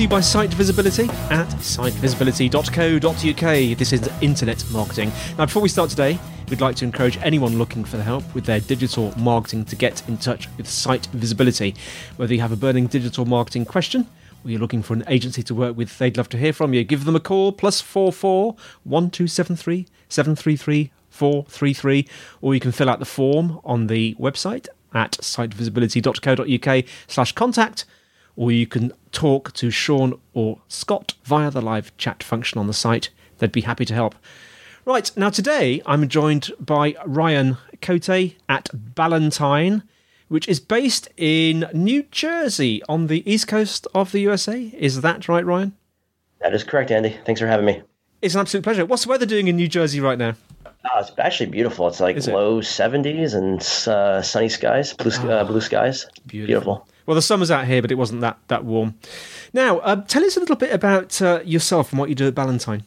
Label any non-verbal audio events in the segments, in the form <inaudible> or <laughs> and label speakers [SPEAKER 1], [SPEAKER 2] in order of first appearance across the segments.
[SPEAKER 1] To you by Site Visibility at sitevisibility.co.uk. This is Internet Marketing. Now, before we start today, we'd like to encourage anyone looking for help with their digital marketing to get in touch with Site Visibility. Whether you have a burning digital marketing question, or you're looking for an agency to work with, they'd love to hear from you. Give them a call, plus 44 1273 733 433, or you can fill out the form on the website at sitevisibility.co.uk slash contact, or you can talk to Sean or Scott via the live chat function on the site. They'd be happy to help. Right, now today I'm joined by Ryan Cote at Ballantine, which is based in New Jersey on the east coast of the USA. Is that right, Ryan?
[SPEAKER 2] That is correct, Andy. Thanks for having me.
[SPEAKER 1] It's an absolute pleasure. What's the weather doing in New Jersey right now?
[SPEAKER 2] Oh, it's actually beautiful. It's like
[SPEAKER 1] Is it?
[SPEAKER 2] low 70s and uh, sunny skies, blue, sk- uh, blue skies.
[SPEAKER 1] Beautiful.
[SPEAKER 2] Beautiful.
[SPEAKER 1] Well, the summer's out here, but it wasn't that, that warm. Now, uh, tell us a little bit about uh, yourself and what you do at Ballantine.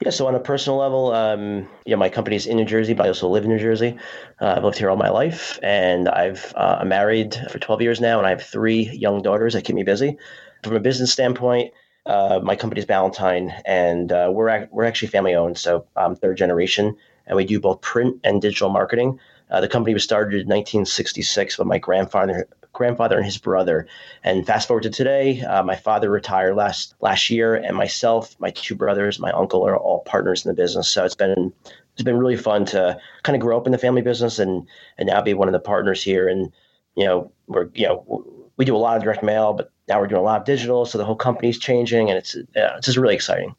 [SPEAKER 2] Yeah, so on a personal level, um, yeah, my company's in New Jersey, but I also live in New Jersey. Uh, I've lived here all my life, and I've uh, I'm married for 12 years now, and I have three young daughters that keep me busy. From a business standpoint, uh, my company's Ballantine, and uh, we're ac- we're actually family owned, so I'm third generation, and we do both print and digital marketing. Uh, the company was started in 1966 by my grandfather grandfather and his brother. And fast forward to today, uh, my father retired last last year, and myself, my two brothers, my uncle are all partners in the business. So it's been it's been really fun to kind of grow up in the family business and and now be one of the partners here. And you know we're you know we do a lot of direct mail, but now we're doing a lot of digital. So the whole company's changing, and it's uh, it's just really exciting.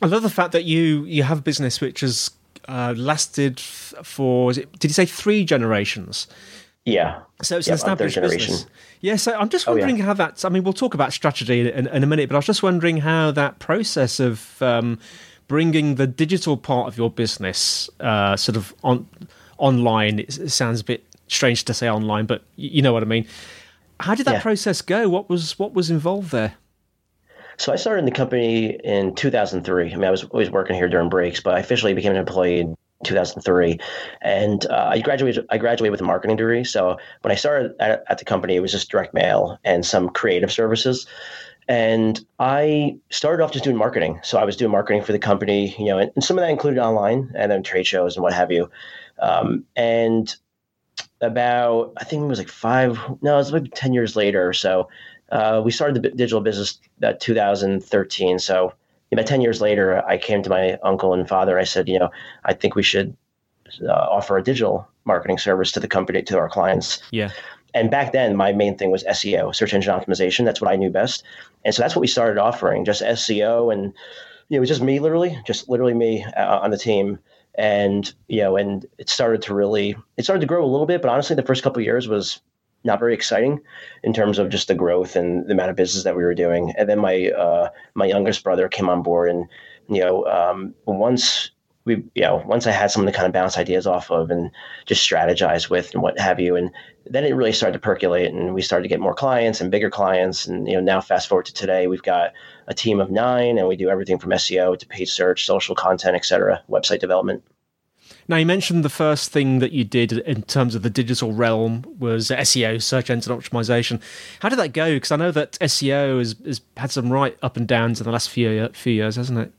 [SPEAKER 1] I love the fact that you you have a business which has uh, lasted for it, did you say three generations?
[SPEAKER 2] Yeah.
[SPEAKER 1] So it's
[SPEAKER 2] Yep,
[SPEAKER 1] an established
[SPEAKER 2] generation.
[SPEAKER 1] business. Yeah, so I'm just
[SPEAKER 2] Oh, yeah.
[SPEAKER 1] wondering how that's. I mean, we'll talk about strategy in, in a minute, but I was just wondering how that process of um, bringing the digital part of your business uh, sort of on online. It, it sounds a bit strange to say online, but you know what I mean. How did that
[SPEAKER 2] Yeah.
[SPEAKER 1] process go? What was what was involved there?
[SPEAKER 2] So I started in the company in 2003. I mean, I was always working here during breaks, but I officially became an employee in 2003. And uh, I graduated. I graduated with a marketing degree. So when I started at, at the company, it was just direct mail and some creative services. And I started off just doing marketing. So I was doing marketing for the company, you know, and, and some of that included online and then trade shows and what have you. Um, and about I think it was like five. No, it was like ten years later or so. Uh, we started the digital business about 2013. So about 10 years later, I came to my uncle and father. I said, you know, I think we should uh, offer a digital marketing service to the company, to our clients.
[SPEAKER 1] Yeah,
[SPEAKER 2] And back then, my main thing was SEO, search engine optimization. That's what I knew best. And so that's what we started offering, just SEO. And you know, it was just me, literally, just literally me uh, on the team. And you know, and it started to really, it started to grow a little bit. But honestly, the first couple of years was not very exciting in terms of just the growth and the amount of business that we were doing. And then my uh, my youngest brother came on board, and you know, um, once we, you know, once I had someone to kind of bounce ideas off of and just strategize with and what have you, and then it really started to percolate, and we started to get more clients and bigger clients, and you know, now fast forward to today, we've got a team of nine, and we do everything from SEO to paid search, social content, et cetera, website development.
[SPEAKER 1] Now, you mentioned the first thing that you did in terms of the digital realm was SEO, search engine optimization. How did that go? Because I know that SEO has, has had some right up and downs in the last few few years, hasn't it?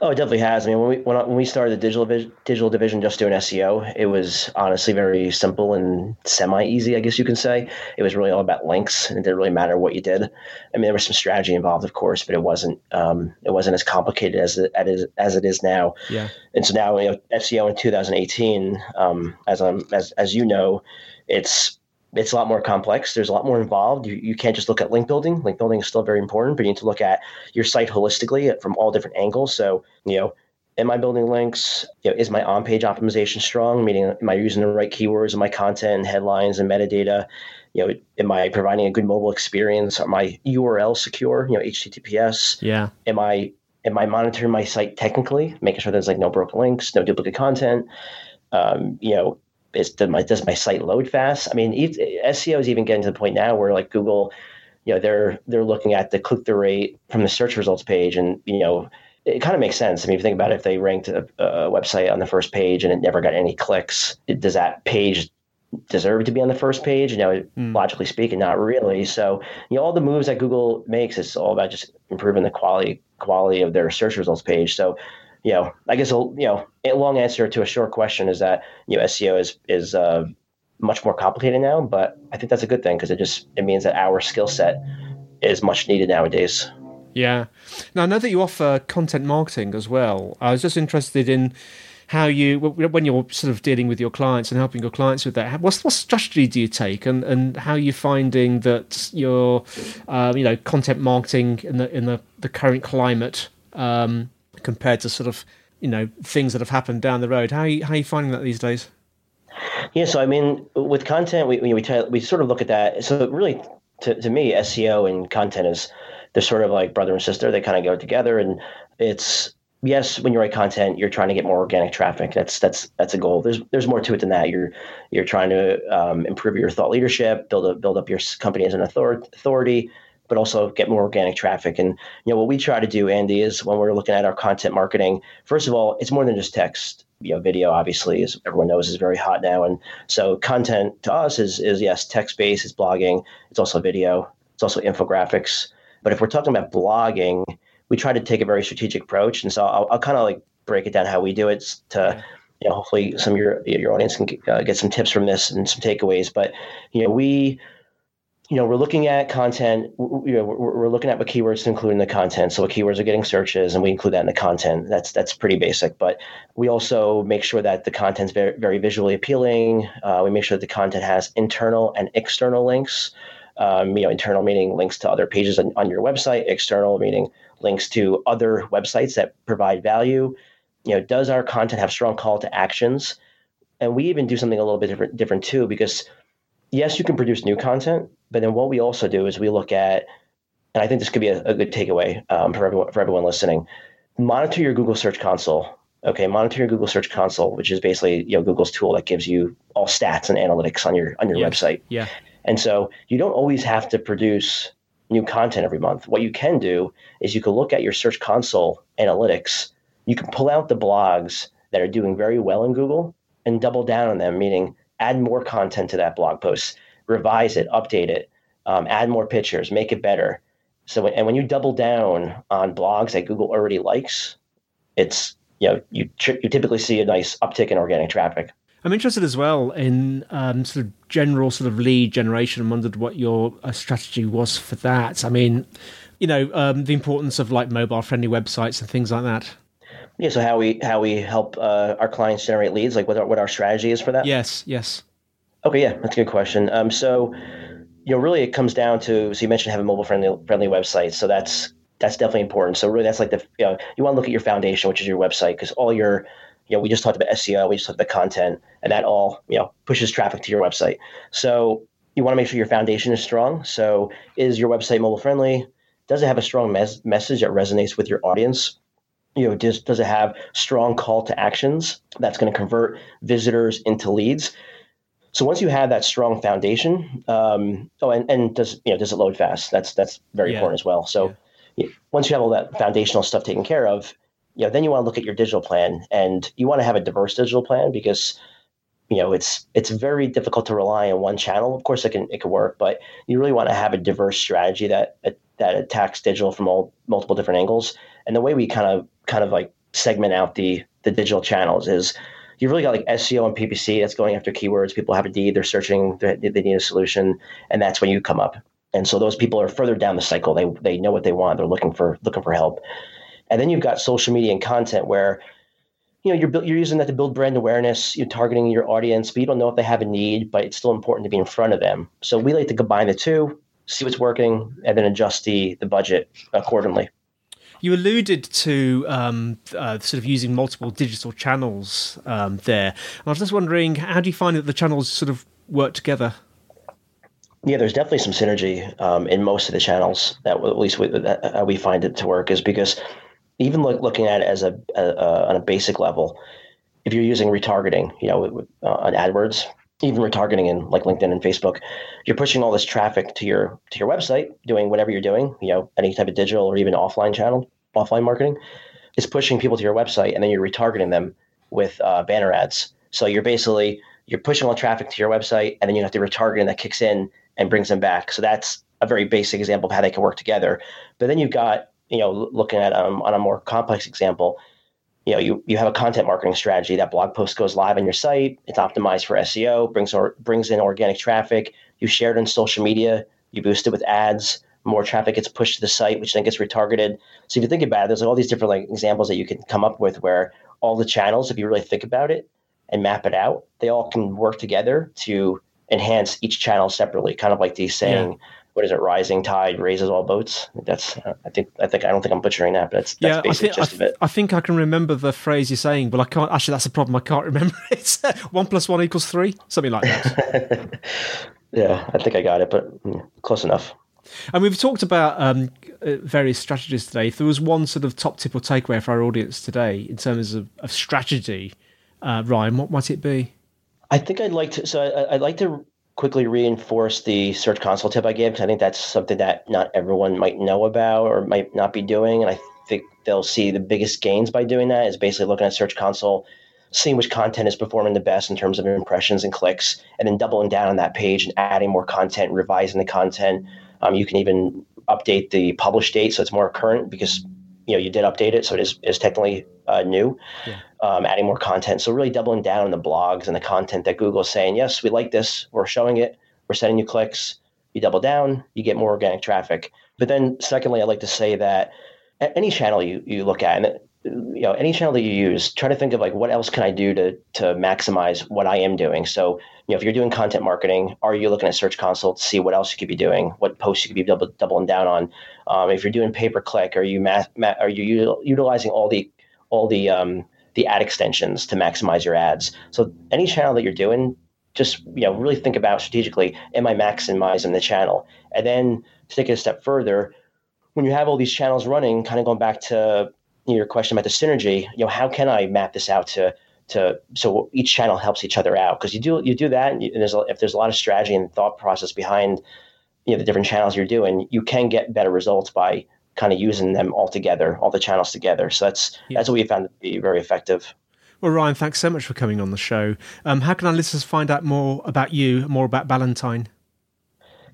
[SPEAKER 2] Oh, it definitely has. I mean, when we when, when we started the digital digital division, just doing SEO, it was honestly very simple and semi easy, I guess you can say. It was really all about links, and it didn't really matter what you did. I mean, there was some strategy involved, of course, but it wasn't um, it wasn't as complicated as it, as, as it is now.
[SPEAKER 1] Yeah.
[SPEAKER 2] And so now, you know, SEO in 2018, um, as I'm as as you know, it's it's a lot more complex. There's a lot more involved. You, you can't just look at link building. Link building is still very important, but you need to look at your site holistically from all different angles. So, you know, am I building links? You know, is my on-page optimization strong? Meaning, am I using the right keywords in my content and headlines and metadata? You know, am I providing a good mobile experience? Are my URL secure? You know, HTTPS.
[SPEAKER 1] Yeah.
[SPEAKER 2] Am I am I monitoring my site technically, making sure there's like no broken links, no duplicate content? Um, you know, is does my does my site load fast? I mean, SEO is even getting to the point now where like Google, you know, they're they're looking at the click through rate from the search results page, and you know, it kind of makes sense. I mean, if you think about it, if they ranked a, a website on the first page and it never got any clicks, does that page deserve to be on the first page? You know, mm. logically speaking, not really. So, you know, all the moves that Google makes, it's all about just improving the quality quality of their search results page. So, you know, I guess a you know, a long answer to a short question is that you know SEO is is uh, much more complicated now, but I think that's a good thing because it just it means that our skill set is much needed nowadays.
[SPEAKER 1] Yeah. Now I know that you offer content marketing as well. I was just interested in how you when you're sort of dealing with your clients and helping your clients with that what's what strategy do you take and and how are you finding that your uh, you know content marketing in the in the, the current climate um, compared to sort of you know things that have happened down the road. How are you, how are you finding that these days?
[SPEAKER 2] Yeah, so I mean, with content, we we try, we sort of look at that. So really, to to me, SEO and content is they're sort of like brother and sister. They kind of go together, and it's yes, when you write content, you're trying to get more organic traffic. That's that's that's a goal. There's there's more to it than that. You're you're trying to um, improve your thought leadership, build a, build up your company as an authority, but also get more organic traffic. And you know what we try to do, Andy, is when we're looking at our content marketing. First of all, it's more than just text. You know, video obviously, as everyone knows, is very hot now, and so content to us is is yes, text based, it's blogging, it's also video, it's also infographics. But if we're talking about blogging, we try to take a very strategic approach, and so I'll, I'll kind of like break it down how we do it to you know hopefully some of your your audience can uh, get some tips from this and some takeaways. But you know we you know, we're looking at content. You know, we're, we're, looking at what keywords to include in the content. So, what keywords are getting searches, and we include that in the content. That's that's pretty basic. But we also make sure that the content's very very visually appealing. Uh, we make sure that the content has internal and external links. Um, you know, internal meaning links to other pages on, on your website. External meaning links to other websites that provide value. You know, does our content have strong call to actions? And we even do something a little bit different different too, because yes, you can produce new content, but then what we also do is we look at, and I think this could be a, a good takeaway um, for everyone for everyone listening. Monitor your Google Search Console. Okay, monitor your Google Search Console, which is basically you know Google's tool that gives you all stats and analytics on your on your website.
[SPEAKER 1] Yeah.
[SPEAKER 2] And so you don't always have to produce new content every month. What you can do is you can look at your Search Console analytics. You can pull out the blogs that are doing very well in Google and double down on them, meaning add more content to that blog post revise it, update it, um, add more pictures, make it better. So, and when you double down on blogs that Google already likes, it's you know you you typically see a nice uptick in organic traffic.
[SPEAKER 1] I'm interested as well in um, sort of general sort of lead generation. I wondered what your uh, strategy was for that. I mean, you know, um, the importance of like mobile friendly websites and things like that.
[SPEAKER 2] Yeah. So how we how we help uh, our clients generate leads, like what our, what our strategy is for that.
[SPEAKER 1] Yes. Yes.
[SPEAKER 2] Okay, yeah, that's a good question. Um, so, you know, really, it comes down to so you mentioned having mobile friendly friendly websites, so that's that's definitely important. So really, that's like the you know you want to look at your foundation, which is your website, because all your you know we just talked about SEO, we just talked about content, and that all you know pushes traffic to your website. So you want to make sure your foundation is strong. So is your website mobile friendly? Does it have a strong mes- message that resonates with your audience? You know, does does it have strong call to actions that's going to convert visitors into leads? So once you have that strong foundation, um, oh, and, and does you know does it load fast? That's that's very yeah. important as well. So yeah. once you have all that foundational stuff taken care of, you know, then you want to look at your digital plan, and you want to have a diverse digital plan because you know it's it's very difficult to rely on one channel. Of course, it can it can work, but you really want to have a diverse strategy that that attacks digital from all multiple different angles. And the way we kind of kind of like segment out the the digital channels is you've really got like SEO and PPC that's going after keywords. People have a need, they're searching, they, they need a solution, and that's when you come up. And so those people are further down the cycle. They they know what they want. They're looking for looking for help. And then you've got social media and content where you know you're you're using that to build brand awareness. You're targeting your audience, but you don't know if they have a need. But it's still important to be in front of them. So we like to combine the two, see what's working, and then adjust the the budget accordingly.
[SPEAKER 1] You alluded to um, uh, sort of using multiple digital channels um, there. And I was just wondering, how do you find that the channels sort of work together?
[SPEAKER 2] Yeah, there's definitely some synergy um, in most of the channels that at least we, that, we find it to work is because even look, looking at it as a, a, a, on a basic level, if you're using retargeting, you know, uh, on AdWords, even retargeting in like LinkedIn and Facebook, you're pushing all this traffic to your to your website, doing whatever you're doing, you know, any type of digital or even offline channel, offline marketing, is pushing people to your website, and then you're retargeting them with uh, banner ads. So you're basically you're pushing all traffic to your website, and then you have to retargeting that kicks in and brings them back. So that's a very basic example of how they can work together. But then you've got you know looking at um, on a more complex example you know you, you have a content marketing strategy that blog post goes live on your site it's optimized for seo brings or brings in organic traffic you share it on social media you boost it with ads more traffic gets pushed to the site which then gets retargeted. So if you think about it there's all these different like examples that you can come up with where all the channels if you really think about it and map it out they all can work together to enhance each channel separately kind of like these saying yeah what is it? Rising tide raises all boats. That's I think I think I don't think I'm butchering that, but that's, that's yeah, basically I think,
[SPEAKER 1] of it. I think I can remember the phrase you're saying, but I can't. Actually, that's a problem. I can't remember. <laughs> It's one plus one equals three, something like that. <laughs>
[SPEAKER 2] yeah, I think I got it, but mm, close enough.
[SPEAKER 1] And we've talked about um, various strategies today. If there was one sort of top tip or takeaway for our audience today in terms of, of strategy, uh, Ryan, what might it be?
[SPEAKER 2] I think I'd like to. So I, I'd like to quickly reinforce the Search Console tip I gave because I think that's something that not everyone might know about or might not be doing. And I think they'll see the biggest gains by doing that is basically looking at Search Console, seeing which content is performing the best in terms of impressions and clicks, and then doubling down on that page and adding more content, revising the content. Um, you can even update the publish date so it's more current because you know you did update it, so it is, is technically uh, new. Yeah um, adding more content. So really doubling down on the blogs and the content that Google is saying, yes, we like this. We're showing it. We're sending you clicks. You double down, you get more organic traffic. But then, secondly, I'd like to say that any channel you, you look at, and you know any channel that you use, try to think of like what else can I do to to maximize what I am doing. So you know if you're doing content marketing, are you looking at Search Console to see what else you could be doing, what posts you could be double, doubling down on? Um, if you're doing pay per click, are you ma- ma- are you utilizing all the all the um, the ad extensions to maximize your ads. So any channel that you're doing, just you know, really think about strategically, am I maximizing the channel? And then to take it a step further, when you have all these channels running, kind of going back to your question about the synergy, you know, how can I map this out to to so each channel helps each other out because you do you do that and, you, and there's a, if there's a lot of strategy and thought process behind you know the different channels you're doing, you can get better results by kind of using them all together, all the channels together. So that's yeah. that's what we found to be very effective.
[SPEAKER 1] Well, Ryan, thanks so much for coming on the show. Um, how can our listeners find out more about you, more about Ballantine?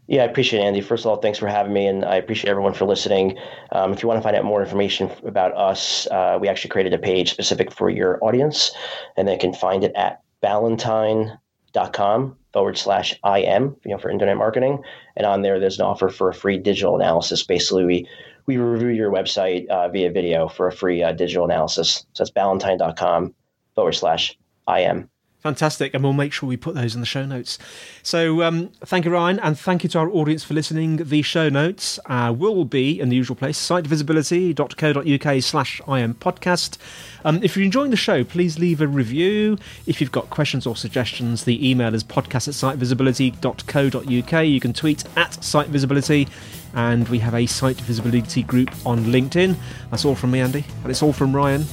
[SPEAKER 2] Yeah, I appreciate it, Andy. First of all, thanks for having me, and I appreciate everyone for listening. Um, if you want to find out more information about us, uh, we actually created a page specific for your audience, and they can find it at ballantine.com forward slash IM, you know, for internet marketing. And on there, there's an offer for a free digital analysis. Basically, we we review your website uh, via video for a free uh, digital analysis. So that's ballantine.com forward slash IM.
[SPEAKER 1] Fantastic. And we'll make sure we put those in the show notes. So um, thank you, Ryan, and thank you to our audience for listening. The show notes uh, will be in the usual place, sitevisibility.co.uk slash IM podcast. Um, if you're enjoying the show, please leave a review. If you've got questions or suggestions, the email is podcast at sitevisibility.co.uk. You can tweet at sitevisibility and we have a site visibility group on LinkedIn. That's all from me, Andy, and it's all from Ryan.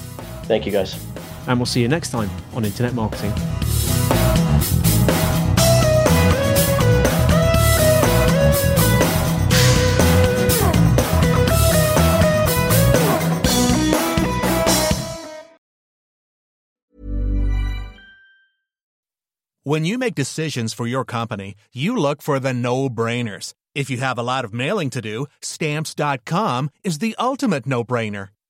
[SPEAKER 2] Thank you, guys
[SPEAKER 1] and we'll see you next time on Internet Marketing.
[SPEAKER 3] When you make decisions for your company, you look for the no brainers. If you have a lot of mailing to do, stamps.com is the ultimate no brainer.